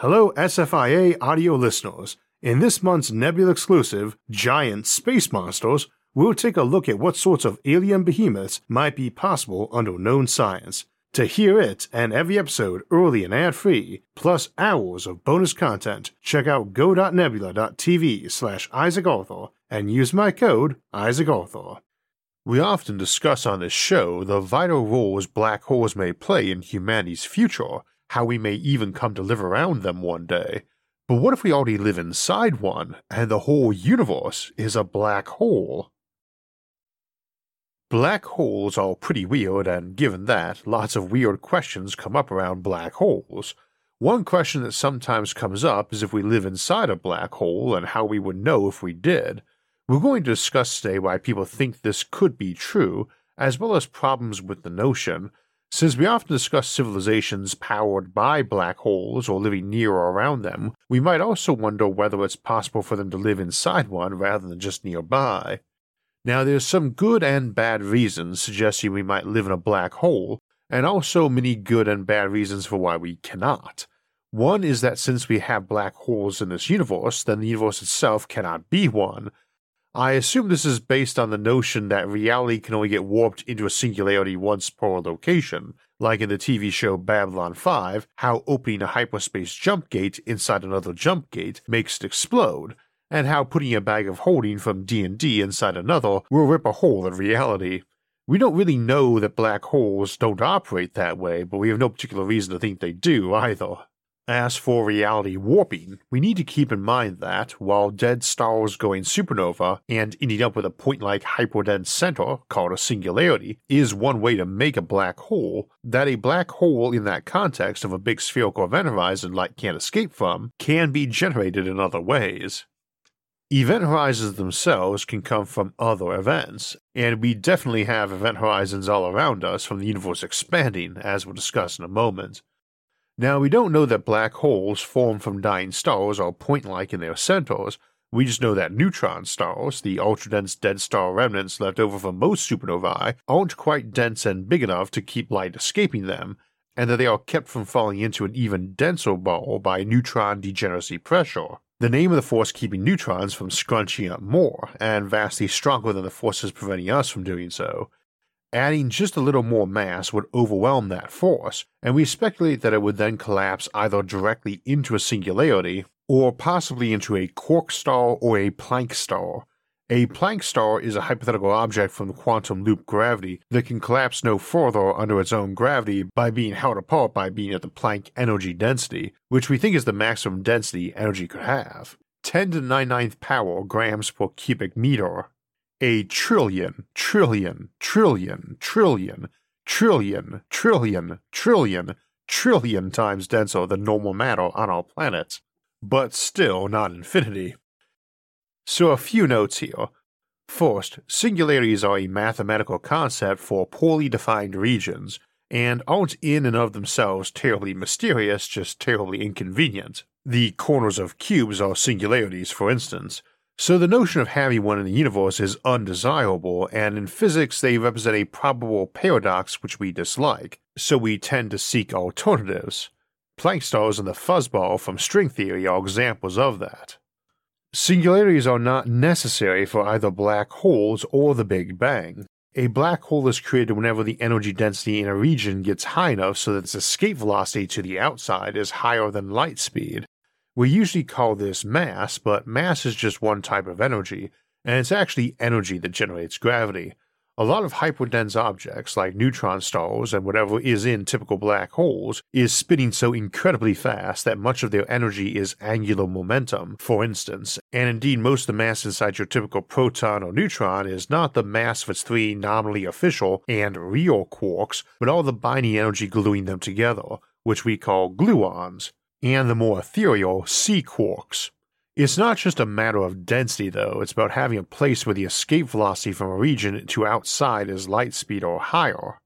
Hello, SFIA audio listeners. In this month's Nebula exclusive, Giant Space Monsters, we'll take a look at what sorts of alien behemoths might be possible under known science. To hear it and every episode early and ad free, plus hours of bonus content, check out go.nebula.tv slash Isaac Arthur and use my code Isaac Arthur. We often discuss on this show the vital roles black holes may play in humanity's future, how we may even come to live around them one day. But what if we already live inside one, and the whole universe is a black hole? Black holes are pretty weird, and given that, lots of weird questions come up around black holes. One question that sometimes comes up is if we live inside a black hole and how we would know if we did. We're going to discuss today why people think this could be true, as well as problems with the notion, since we often discuss civilizations powered by black holes or living near or around them, we might also wonder whether it's possible for them to live inside one rather than just nearby. Now, there's some good and bad reasons suggesting we might live in a black hole, and also many good and bad reasons for why we cannot. One is that since we have black holes in this universe, then the universe itself cannot be one. I assume this is based on the notion that reality can only get warped into a singularity once per location, like in the TV show Babylon 5, how opening a hyperspace jump gate inside another jump gate makes it explode, and how putting a bag of holding from D&D inside another will rip a hole in reality. We don't really know that black holes don't operate that way, but we have no particular reason to think they do either. As for reality warping, we need to keep in mind that, while dead stars going supernova and ending up with a point like hyperdense center called a singularity is one way to make a black hole, that a black hole in that context of a big spherical event horizon light can't escape from can be generated in other ways. Event horizons themselves can come from other events, and we definitely have event horizons all around us from the universe expanding, as we'll discuss in a moment. Now, we don't know that black holes form from dying stars are point like in their centers, we just know that neutron stars, the ultra dense dead star remnants left over from most supernovae, aren't quite dense and big enough to keep light escaping them, and that they are kept from falling into an even denser ball by neutron degeneracy pressure the name of the force keeping neutrons from scrunching up more, and vastly stronger than the forces preventing us from doing so. Adding just a little more mass would overwhelm that force, and we speculate that it would then collapse either directly into a singularity or possibly into a quark star or a Planck star, a Planck star is a hypothetical object from quantum loop gravity that can collapse no further under its own gravity by being held apart by being at the Planck energy density, which we think is the maximum density energy could have 10 to the 99th power grams per cubic meter. A trillion, trillion, trillion, trillion, trillion, trillion, trillion, trillion times denser than normal matter on our planet, but still not infinity. So, a few notes here. First, singularities are a mathematical concept for poorly defined regions, and aren't in and of themselves terribly mysterious, just terribly inconvenient. The corners of cubes are singularities, for instance, so the notion of having one in the universe is undesirable, and in physics they represent a probable paradox which we dislike, so we tend to seek alternatives. Planck stars and the fuzzball from string theory are examples of that. Singularities are not necessary for either black holes or the Big Bang. A black hole is created whenever the energy density in a region gets high enough so that its escape velocity to the outside is higher than light speed. We usually call this mass, but mass is just one type of energy, and it's actually energy that generates gravity. A lot of hyperdense objects, like neutron stars and whatever is in typical black holes, is spinning so incredibly fast that much of their energy is angular momentum, for instance, and indeed most of the mass inside your typical proton or neutron is not the mass of its three nominally official and real quarks, but all the binding energy gluing them together, which we call gluons, and the more ethereal sea quarks. It's not just a matter of density, though, it's about having a place where the escape velocity from a region to outside is light speed or higher.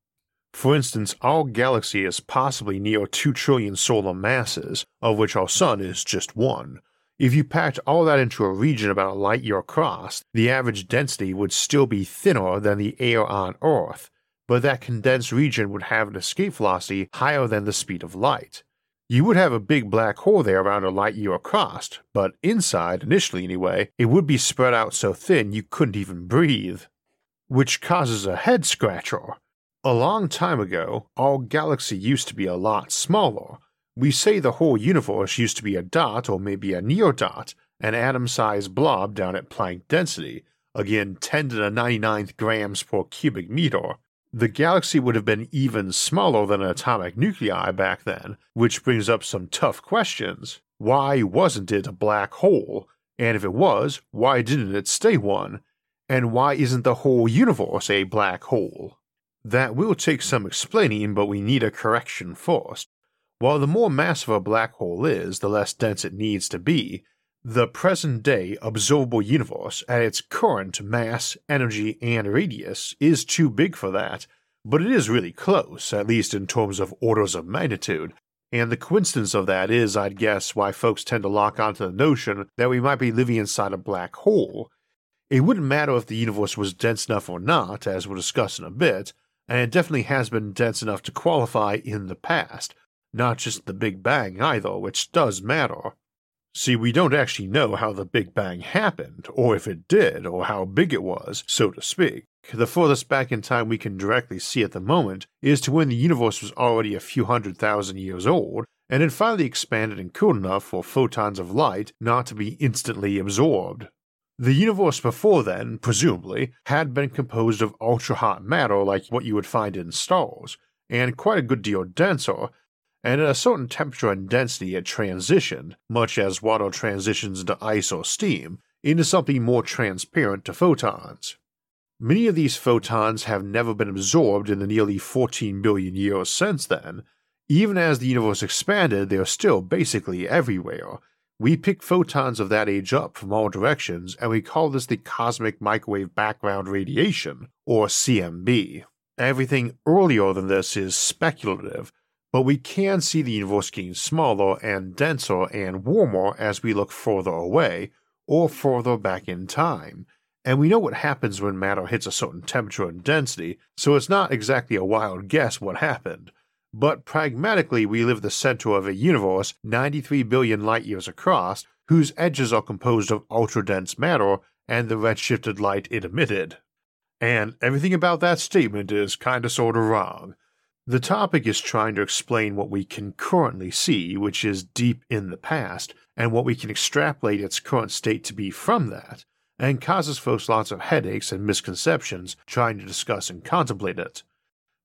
For instance, our galaxy is possibly near 2 trillion solar masses, of which our Sun is just one. If you packed all that into a region about a light year across, the average density would still be thinner than the air on Earth, but that condensed region would have an escape velocity higher than the speed of light. You would have a big black hole there around a light year across, but inside, initially anyway, it would be spread out so thin you couldn't even breathe. Which causes a head scratcher. A long time ago, our galaxy used to be a lot smaller. We say the whole universe used to be a dot or maybe a neodot, an atom sized blob down at Planck density, again 10 to the 99th grams per cubic meter. The galaxy would have been even smaller than an atomic nuclei back then, which brings up some tough questions. Why wasn't it a black hole? And if it was, why didn't it stay one? And why isn't the whole universe a black hole? That will take some explaining, but we need a correction first. While the more massive a black hole is, the less dense it needs to be, the present day observable universe at its current mass, energy, and radius is too big for that, but it is really close, at least in terms of orders of magnitude. And the coincidence of that is, I'd guess, why folks tend to lock onto the notion that we might be living inside a black hole. It wouldn't matter if the universe was dense enough or not, as we'll discuss in a bit, and it definitely has been dense enough to qualify in the past, not just the Big Bang either, which does matter. See, we don't actually know how the Big Bang happened, or if it did, or how big it was, so to speak. The furthest back in time we can directly see at the moment is to when the universe was already a few hundred thousand years old, and had finally expanded and cooled enough for photons of light not to be instantly absorbed. The universe before then, presumably, had been composed of ultra hot matter like what you would find in stars, and quite a good deal denser, and at a certain temperature and density it transitioned, much as water transitions into ice or steam, into something more transparent to photons. Many of these photons have never been absorbed in the nearly 14 billion years since then. Even as the universe expanded, they are still basically everywhere, we pick photons of that age up from all directions and we call this the cosmic microwave background radiation, or CMB. Everything earlier than this is speculative, but we can see the universe getting smaller and denser and warmer as we look further away or further back in time. And we know what happens when matter hits a certain temperature and density, so it's not exactly a wild guess what happened. But pragmatically, we live the center of a universe 93 billion light years across, whose edges are composed of ultra dense matter and the redshifted light it emitted. And everything about that statement is kinda sorta wrong. The topic is trying to explain what we can currently see, which is deep in the past, and what we can extrapolate its current state to be from that, and causes folks lots of headaches and misconceptions trying to discuss and contemplate it.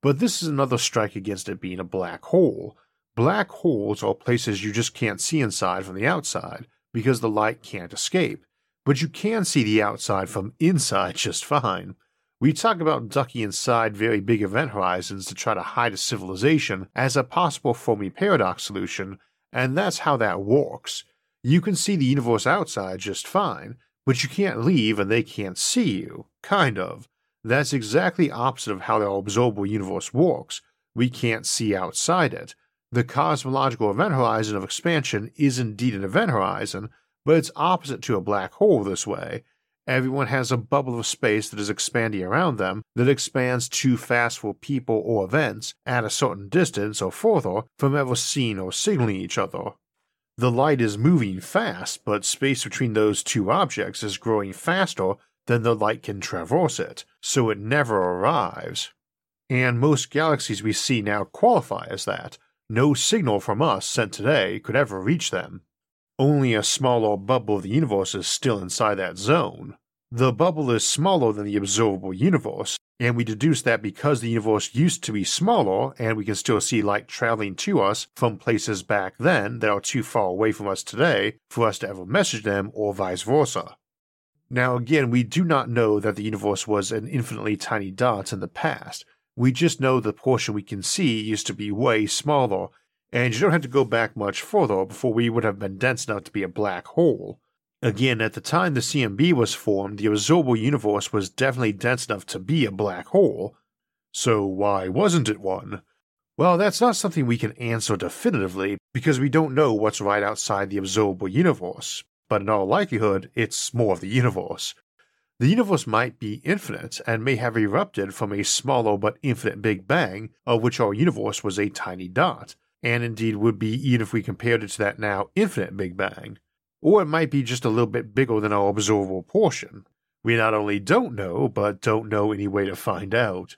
But this is another strike against it being a black hole. Black holes are places you just can't see inside from the outside because the light can't escape, but you can see the outside from inside just fine. We talk about ducking inside very big event horizons to try to hide a civilization as a possible Fermi paradox solution, and that's how that works. You can see the universe outside just fine, but you can't leave and they can't see you, kind of. That's exactly opposite of how the observable universe works. We can't see outside it. The cosmological event horizon of expansion is indeed an event horizon, but it's opposite to a black hole this way. Everyone has a bubble of space that is expanding around them that expands too fast for people or events at a certain distance or further from ever seeing or signaling each other. The light is moving fast, but space between those two objects is growing faster than the light can traverse it, so it never arrives. And most galaxies we see now qualify as that. No signal from us sent today could ever reach them. Only a smaller bubble of the universe is still inside that zone. The bubble is smaller than the observable universe, and we deduce that because the universe used to be smaller and we can still see light traveling to us from places back then that are too far away from us today for us to ever message them or vice versa. Now, again, we do not know that the universe was an infinitely tiny dot in the past. We just know the portion we can see used to be way smaller, and you don't have to go back much further before we would have been dense enough to be a black hole. Again, at the time the CMB was formed, the observable universe was definitely dense enough to be a black hole. So why wasn't it one? Well, that's not something we can answer definitively because we don't know what's right outside the observable universe but in all likelihood, it's more of the universe. The universe might be infinite and may have erupted from a smaller but infinite Big Bang, of which our universe was a tiny dot, and indeed would be even if we compared it to that now infinite Big Bang. Or it might be just a little bit bigger than our observable portion. We not only don't know, but don't know any way to find out.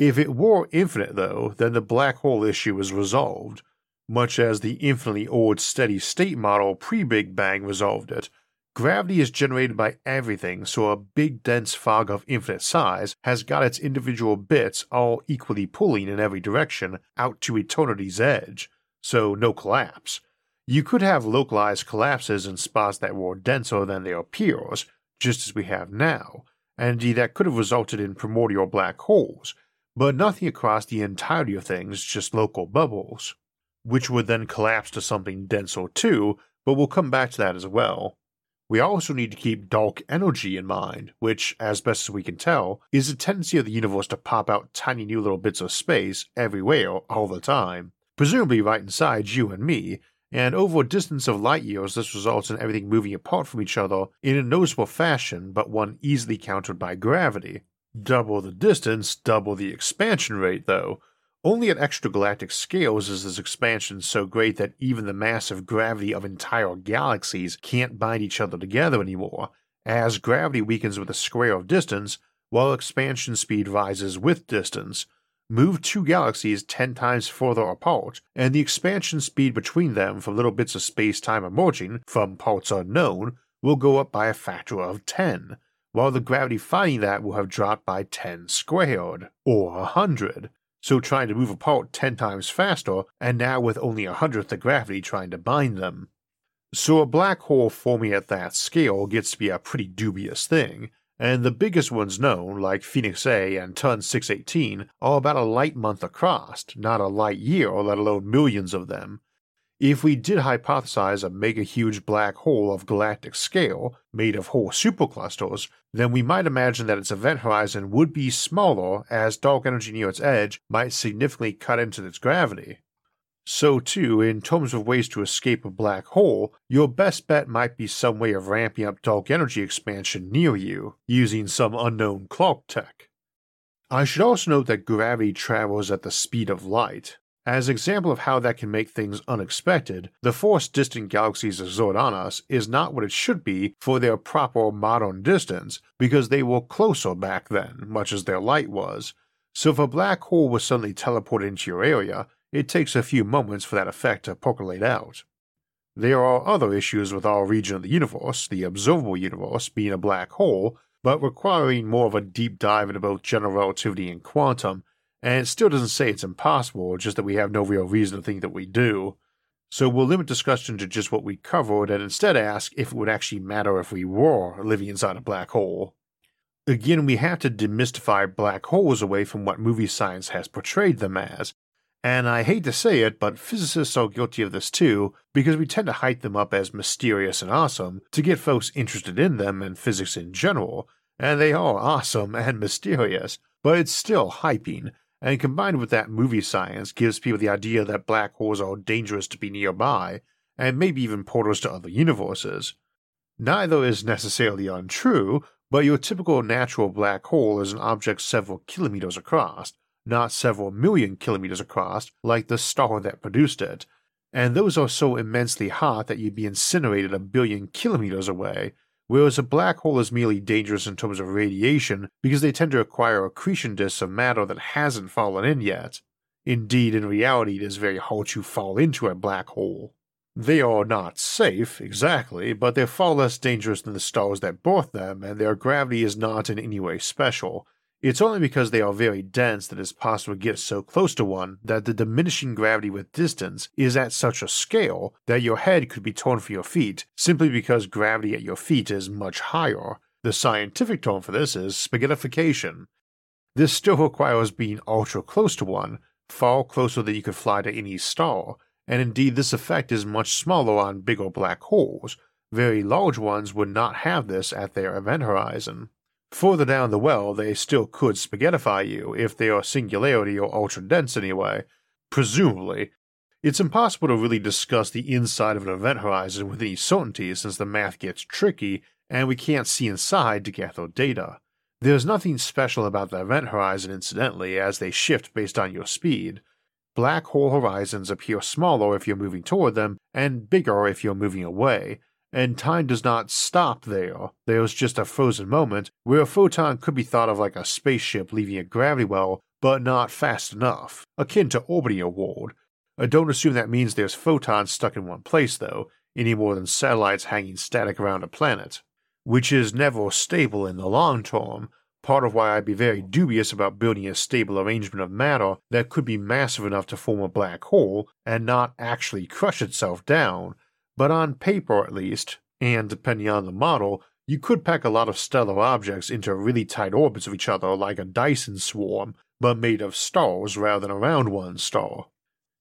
If it were infinite, though, then the black hole issue is resolved, much as the infinitely old steady state model pre Big Bang resolved it. Gravity is generated by everything, so a big dense fog of infinite size has got its individual bits all equally pulling in every direction out to eternity's edge, so no collapse. You could have localized collapses in spots that were denser than their peers, just as we have now, and that could have resulted in primordial black holes, but nothing across the entirety of things, just local bubbles, which would then collapse to something denser too, but we'll come back to that as well. We also need to keep dark energy in mind, which, as best as we can tell, is a tendency of the universe to pop out tiny new little bits of space everywhere all the time, presumably right inside you and me, and over a distance of light years, this results in everything moving apart from each other in a noticeable fashion, but one easily countered by gravity. Double the distance, double the expansion rate, though. Only at extragalactic scales is this expansion so great that even the massive gravity of entire galaxies can't bind each other together anymore, as gravity weakens with the square of distance, while expansion speed rises with distance, move two galaxies 10 times further apart, and the expansion speed between them from little bits of space time emerging from parts unknown will go up by a factor of 10, while the gravity fighting that will have dropped by 10 squared, or a 100. So trying to move apart 10 times faster, and now with only a hundredth the gravity trying to bind them. So a black hole forming at that scale gets to be a pretty dubious thing, and the biggest ones known, like Phoenix A and Ton 618, are about a light month across, not a light year, let alone millions of them. If we did hypothesize a mega huge black hole of galactic scale, made of whole superclusters, then we might imagine that its event horizon would be smaller as dark energy near its edge might significantly cut into its gravity. So, too, in terms of ways to escape a black hole, your best bet might be some way of ramping up dark energy expansion near you, using some unknown clock tech. I should also note that gravity travels at the speed of light. As an example of how that can make things unexpected, the force distant galaxies on us is not what it should be for their proper modern distance, because they were closer back then, much as their light was. So if a black hole was suddenly teleported into your area, it takes a few moments for that effect to percolate out. There are other issues with our region of the universe, the observable universe being a black hole, but requiring more of a deep dive into both general relativity and quantum, and it still doesn't say it's impossible, just that we have no real reason to think that we do. So we'll limit discussion to just what we covered and instead ask if it would actually matter if we were living inside a black hole. Again, we have to demystify black holes away from what movie science has portrayed them as, and I hate to say it, but physicists are guilty of this too, because we tend to hype them up as mysterious and awesome to get folks interested in them and physics in general, and they are awesome and mysterious, but it's still hyping, and combined with that movie science gives people the idea that black holes are dangerous to be nearby, and maybe even portals to other universes. Neither is necessarily untrue, but your typical natural black hole is an object several kilometers across, not several million kilometers across like the star that produced it, and those are so immensely hot that you'd be incinerated a billion kilometers away, whereas a black hole is merely dangerous in terms of radiation because they tend to acquire accretion disks of matter that hasn't fallen in yet. Indeed, in reality, it is very hard to fall into a black hole. They are not safe, exactly, but they're far less dangerous than the stars that birth them, and their gravity is not in any way special, it's only because they are very dense that it's possible to get so close to one that the diminishing gravity with distance is at such a scale that your head could be torn from your feet simply because gravity at your feet is much higher. The scientific term for this is spaghettification. This still requires being ultra close to one, far closer than you could fly to any star, and indeed this effect is much smaller on bigger black holes. Very large ones would not have this at their event horizon. Further down the well, they still could spaghettify you if they are singularity or ultra dense anyway. Presumably. It's impossible to really discuss the inside of an event horizon with any certainty since the math gets tricky and we can't see inside to gather data. There's nothing special about the event horizon, incidentally, as they shift based on your speed. black hole horizons appear smaller if you're moving toward them and bigger if you're moving away, and time does not stop there. There's just a frozen moment where a photon could be thought of like a spaceship leaving a gravity well, but not fast enough, akin to orbiting a world. Uh, don't assume that means there's photons stuck in one place, though, any more than satellites hanging static around a planet, which is never stable in the long term, part of why I'd be very dubious about building a stable arrangement of matter that could be massive enough to form a black hole and not actually crush itself down, but on paper at least, and depending on the model, you could pack a lot of stellar objects into really tight orbits of each other like a Dyson swarm, but made of stars rather than around one star.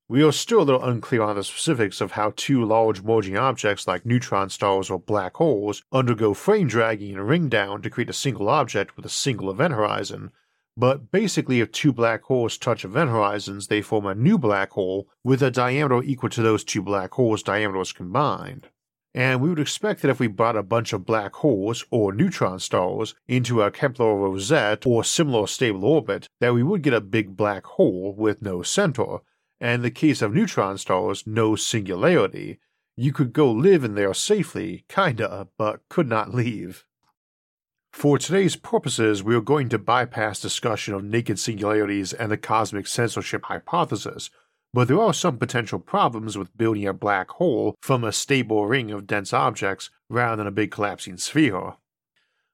We are still a little unclear on the specifics of how two large merging objects like neutron stars or black holes undergo frame dragging and ring down to create a single object with a single event horizon, but basically if two black holes touch event horizons, they form a new black hole with a diameter equal to those two black holes' diameters combined. And we would expect that if we brought a bunch of black holes or neutron stars into a Kepler rosette or similar stable orbit, that we would get a big black hole with no center, and in the case of neutron stars, no singularity. You could go live in there safely, kinda, but could not leave. For today's purposes, we are going to bypass discussion of naked singularities and the cosmic censorship hypothesis, but there are some potential problems with building a black hole from a stable ring of dense objects rather than a big collapsing sphere.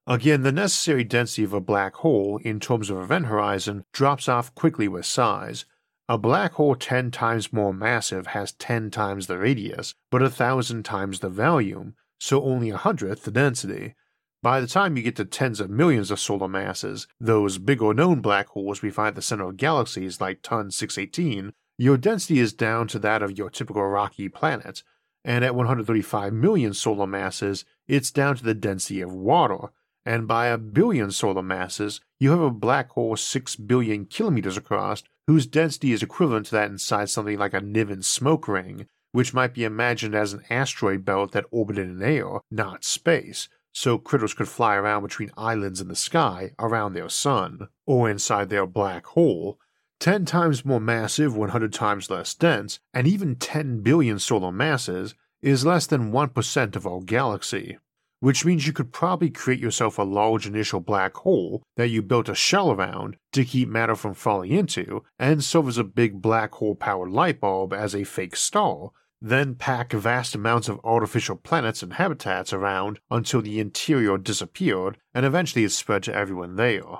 Again, the necessary density of a black hole in terms of event horizon drops off quickly with size, a black hole 10 times more massive has 10 times the radius, but a thousand times the volume, so only a hundredth the density. By the time you get to tens of millions of solar masses, those bigger known black holes we find at the center of galaxies like TON 618, your density is down to that of your typical rocky planet, and at 135 million solar masses, it's down to the density of water, and by a billion solar masses, you have a black hole 6 billion kilometers across whose density is equivalent to that inside something like a Niven smoke ring, which might be imagined as an asteroid belt that orbited in air, not space, so critters could fly around between islands in the sky around their sun, or inside their black hole, 10 times more massive, 100 times less dense, and even 10 billion solar masses, is less than 1% of our galaxy which means you could probably create yourself a large initial black hole that you built a shell around to keep matter from falling into, and serve as a big black hole powered light bulb as a fake star, then pack vast amounts of artificial planets and habitats around until the interior disappeared and eventually it spread to everyone there.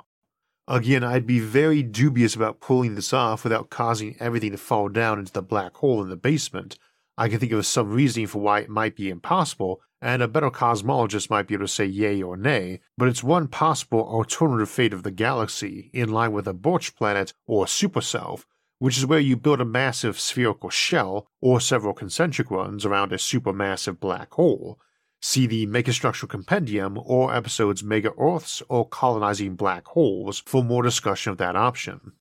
Again, I'd be very dubious about pulling this off without causing everything to fall down into the black hole in the basement. I can think of some reasoning for why it might be impossible, and a better cosmologist might be able to say yay or nay, but it's one possible alternative fate of the galaxy, in line with a Birch planet or superself, which is where you build a massive spherical shell or several concentric ones around a supermassive black hole. See the Megastructural Compendium or episodes Mega Earths or Colonizing Black Holes for more discussion of that option.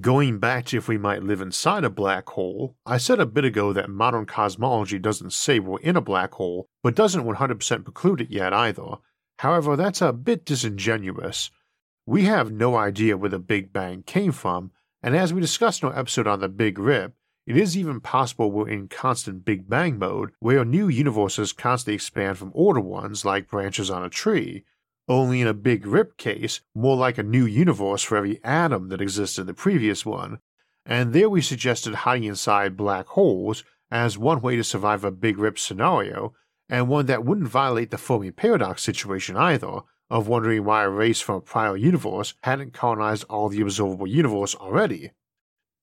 Going back to if we might live inside a black hole, I said a bit ago that modern cosmology doesn't say we're in a black hole, but doesn't 100% preclude it yet either. However, that's a bit disingenuous. We have no idea where the Big Bang came from, and as we discussed in our episode on the Big Rip, it is even possible we're in constant Big Bang mode, where new universes constantly expand from older ones like branches on a tree, only in a big rip case, more like a new universe for every atom that existed in the previous one. And there we suggested hiding inside black holes as one way to survive a big rip scenario, and one that wouldn't violate the Fermi paradox situation either, of wondering why a race from a prior universe hadn't colonized all the observable universe already.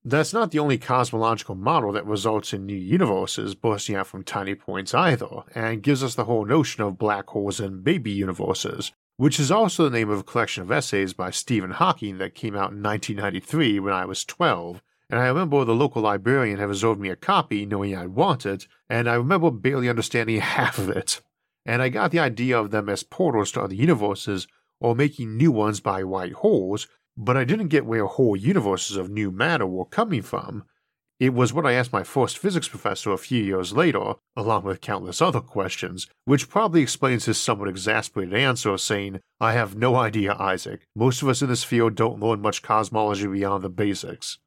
That's not the only cosmological model that results in new universes bursting out from tiny points either, and gives us the whole notion of black holes and baby universes, which is also the name of a collection of essays by Stephen Hawking that came out in 1993 when I was 12. And I remember the local librarian had reserved me a copy knowing I'd want it, and I remember barely understanding half of it. And I got the idea of them as portals to other universes or making new ones by white holes, but I didn't get where whole universes of new matter were coming from, it was what I asked my first physics professor a few years later, along with countless other questions, which probably explains his somewhat exasperated answer, saying, I have no idea, Isaac. Most of us in this field don't learn much cosmology beyond the basics.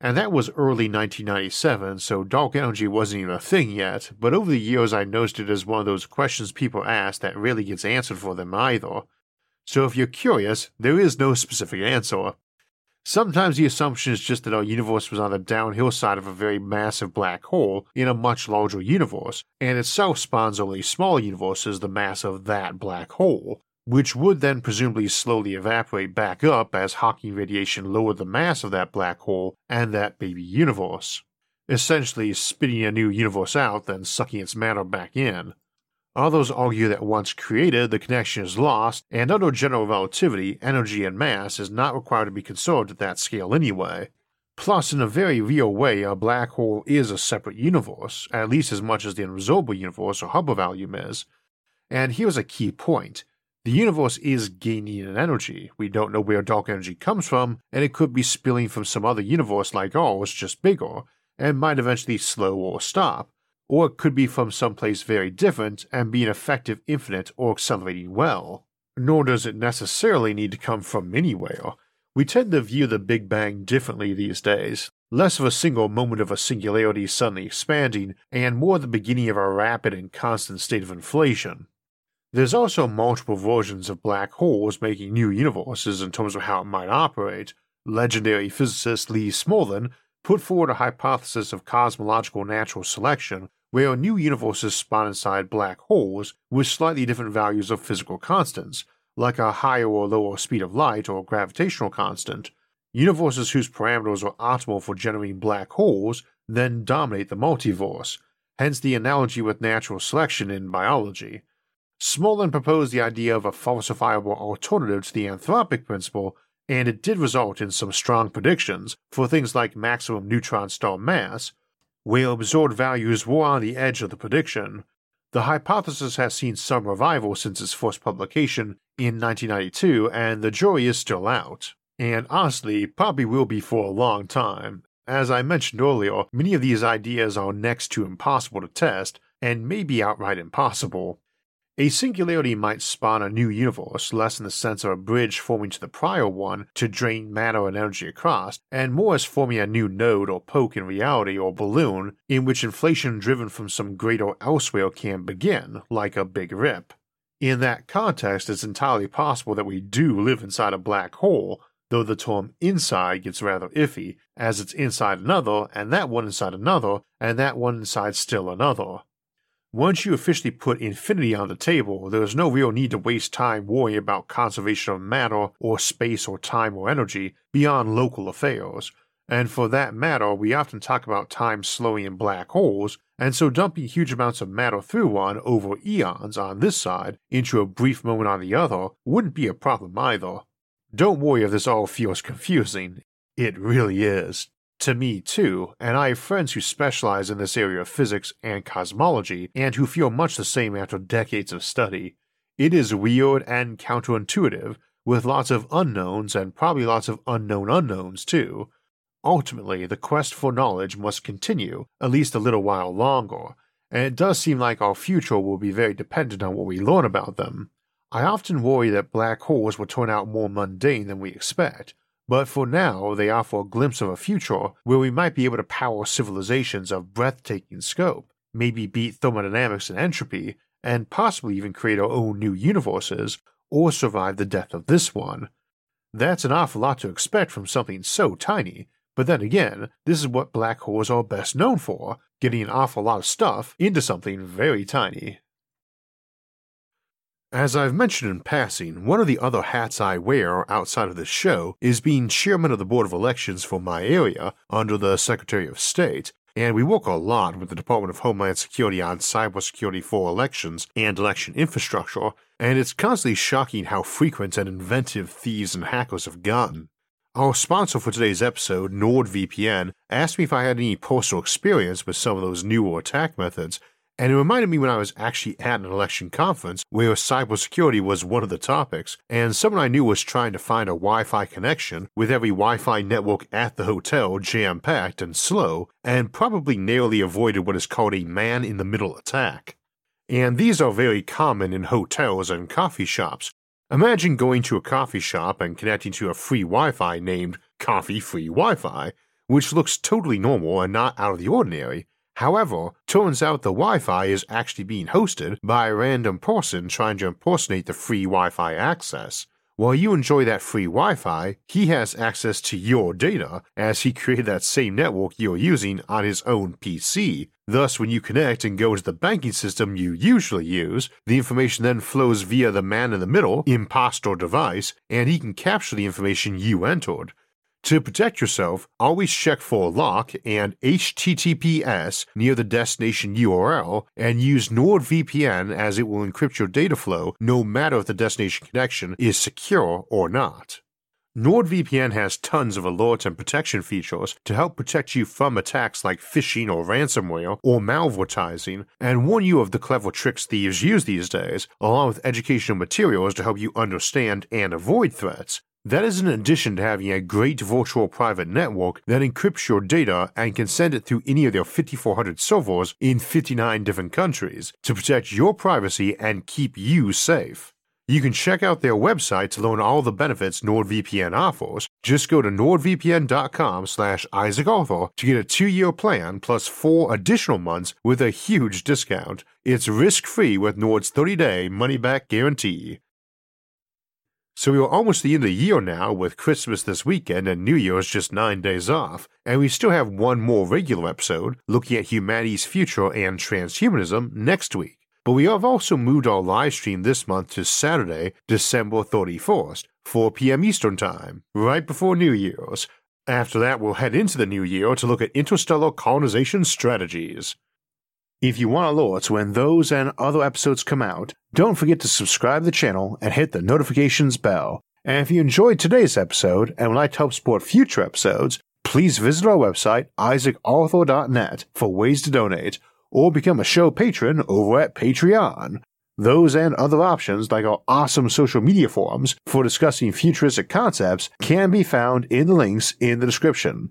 And that was early 1997, so dark energy wasn't even a thing yet, but over the years I noticed it as one of those questions people ask that rarely gets answered for them either. So if you're curious, there is no specific answer. Sometimes the assumption is just that our universe was on the downhill side of a very massive black hole in a much larger universe, and itself spawns only smaller universes the mass of that black hole, which would then presumably slowly evaporate back up as Hawking radiation lowered the mass of that black hole and that baby universe, essentially spitting a new universe out, then sucking its matter back in. Others argue that once created, the connection is lost, and under general relativity, energy and mass is not required to be conserved at that scale anyway. Plus, in a very real way, a black hole is a separate universe, at least as much as the observable universe or Hubble volume is. And here's a key point. The universe is gaining in energy. We don't know where dark energy comes from, and it could be spilling from some other universe like ours, just bigger, and might eventually slow or stop or it could be from someplace very different and be an effective infinite or accelerating well. Nor does it necessarily need to come from anywhere. We tend to view the Big Bang differently these days, less of a single moment of a singularity suddenly expanding, and more the beginning of a rapid and constant state of inflation. There's also multiple versions of black holes making new universes in terms of how it might operate. Legendary physicist Lee Smolin put forward a hypothesis of cosmological natural selection where new universes spawn inside black holes with slightly different values of physical constants, like a higher or lower speed of light or gravitational constant. Universes whose parameters are optimal for generating black holes then dominate the multiverse, hence the analogy with natural selection in biology. Smolin proposed the idea of a falsifiable alternative to the anthropic principle, and it did result in some strong predictions for things like maximum neutron star mass, where absorbed values were on the edge of the prediction. The hypothesis has seen some revival since its first publication in 1992, and the jury is still out. And honestly, probably will be for a long time. As I mentioned earlier, many of these ideas are next to impossible to test, and may be outright impossible. A singularity might spawn a new universe, less in the sense of a bridge forming to the prior one to drain matter and energy across, and more as forming a new node or poke in reality or balloon in which inflation driven from some greater elsewhere can begin, like a big rip. In that context, it's entirely possible that we do live inside a black hole, though the term inside gets rather iffy, as it's inside another, and that one inside another, and that one inside still another. Once you officially put infinity on the table, there is no real need to waste time worrying about conservation of matter or space or time or energy beyond local affairs. And for that matter, we often talk about time slowing in black holes, and so dumping huge amounts of matter through one over eons on this side into a brief moment on the other wouldn't be a problem either. Don't worry if this all feels confusing. It really is to me too, and I have friends who specialize in this area of physics and cosmology and who feel much the same after decades of study. It is weird and counterintuitive, with lots of unknowns and probably lots of unknown unknowns too. Ultimately, the quest for knowledge must continue at least a little while longer, and it does seem like our future will be very dependent on what we learn about them. I often worry that black holes will turn out more mundane than we expect, but for now, they offer a glimpse of a future where we might be able to power civilizations of breathtaking scope, maybe beat thermodynamics and entropy, and possibly even create our own new universes, or survive the death of this one. That's an awful lot to expect from something so tiny, but then again, this is what black holes are best known for getting an awful lot of stuff into something very tiny. As I've mentioned in passing, one of the other hats I wear outside of this show is being chairman of the Board of Elections for my area under the Secretary of State, and we work a lot with the Department of Homeland Security on cybersecurity for elections and election infrastructure, and it's constantly shocking how frequent and inventive thieves and hackers have gotten. Our sponsor for today's episode, NordVPN, asked me if I had any personal experience with some of those newer attack methods, and it reminded me when I was actually at an election conference where cybersecurity was one of the topics, and someone I knew was trying to find a Wi Fi connection with every Wi Fi network at the hotel jam packed and slow, and probably narrowly avoided what is called a man in the middle attack. And these are very common in hotels and coffee shops. Imagine going to a coffee shop and connecting to a free Wi Fi named Coffee Free Wi Fi which looks totally normal and not out of the ordinary. However, turns out the Wi Fi is actually being hosted by a random person trying to impersonate the free Wi Fi access. While you enjoy that free Wi Fi, he has access to your data as he created that same network you're using on his own PC. Thus, when you connect and go to the banking system you usually use, the information then flows via the man in the middle, impostor device, and he can capture the information you entered. To protect yourself, always check for lock and HTTPS near the destination URL and use NordVPN as it will encrypt your data flow no matter if the destination connection is secure or not. NordVPN has tons of alerts and protection features to help protect you from attacks like phishing or ransomware or malvertising and warn you of the clever tricks thieves use these days, along with educational materials to help you understand and avoid threats. That is in addition to having a great virtual private network that encrypts your data and can send it through any of their 5,400 servers in 59 different countries to protect your privacy and keep you safe. You can check out their website to learn all the benefits NordVPN offers. Just go to nordvpn.com slash Isaac Arthur to get a two-year plan plus four additional months with a huge discount. It's risk-free with Nord's 30-day money-back guarantee. So we are almost the end of the year now, with Christmas this weekend and New Year's just nine days off, and we still have one more regular episode looking at humanity's future and transhumanism next week. But we have also moved our live stream this month to Saturday, December 31st, 4 p.m. Eastern Time, right before New Year's. After that, we'll head into the new year to look at interstellar colonization strategies. If you want alerts when those and other episodes come out, don't forget to subscribe to the channel and hit the notifications bell. And if you enjoyed today's episode and would like to help support future episodes, please visit our website, isaacarthur.net, for ways to donate, or become a show patron over at Patreon. Those and other options, like our awesome social media forums for discussing futuristic concepts, can be found in the links in the description.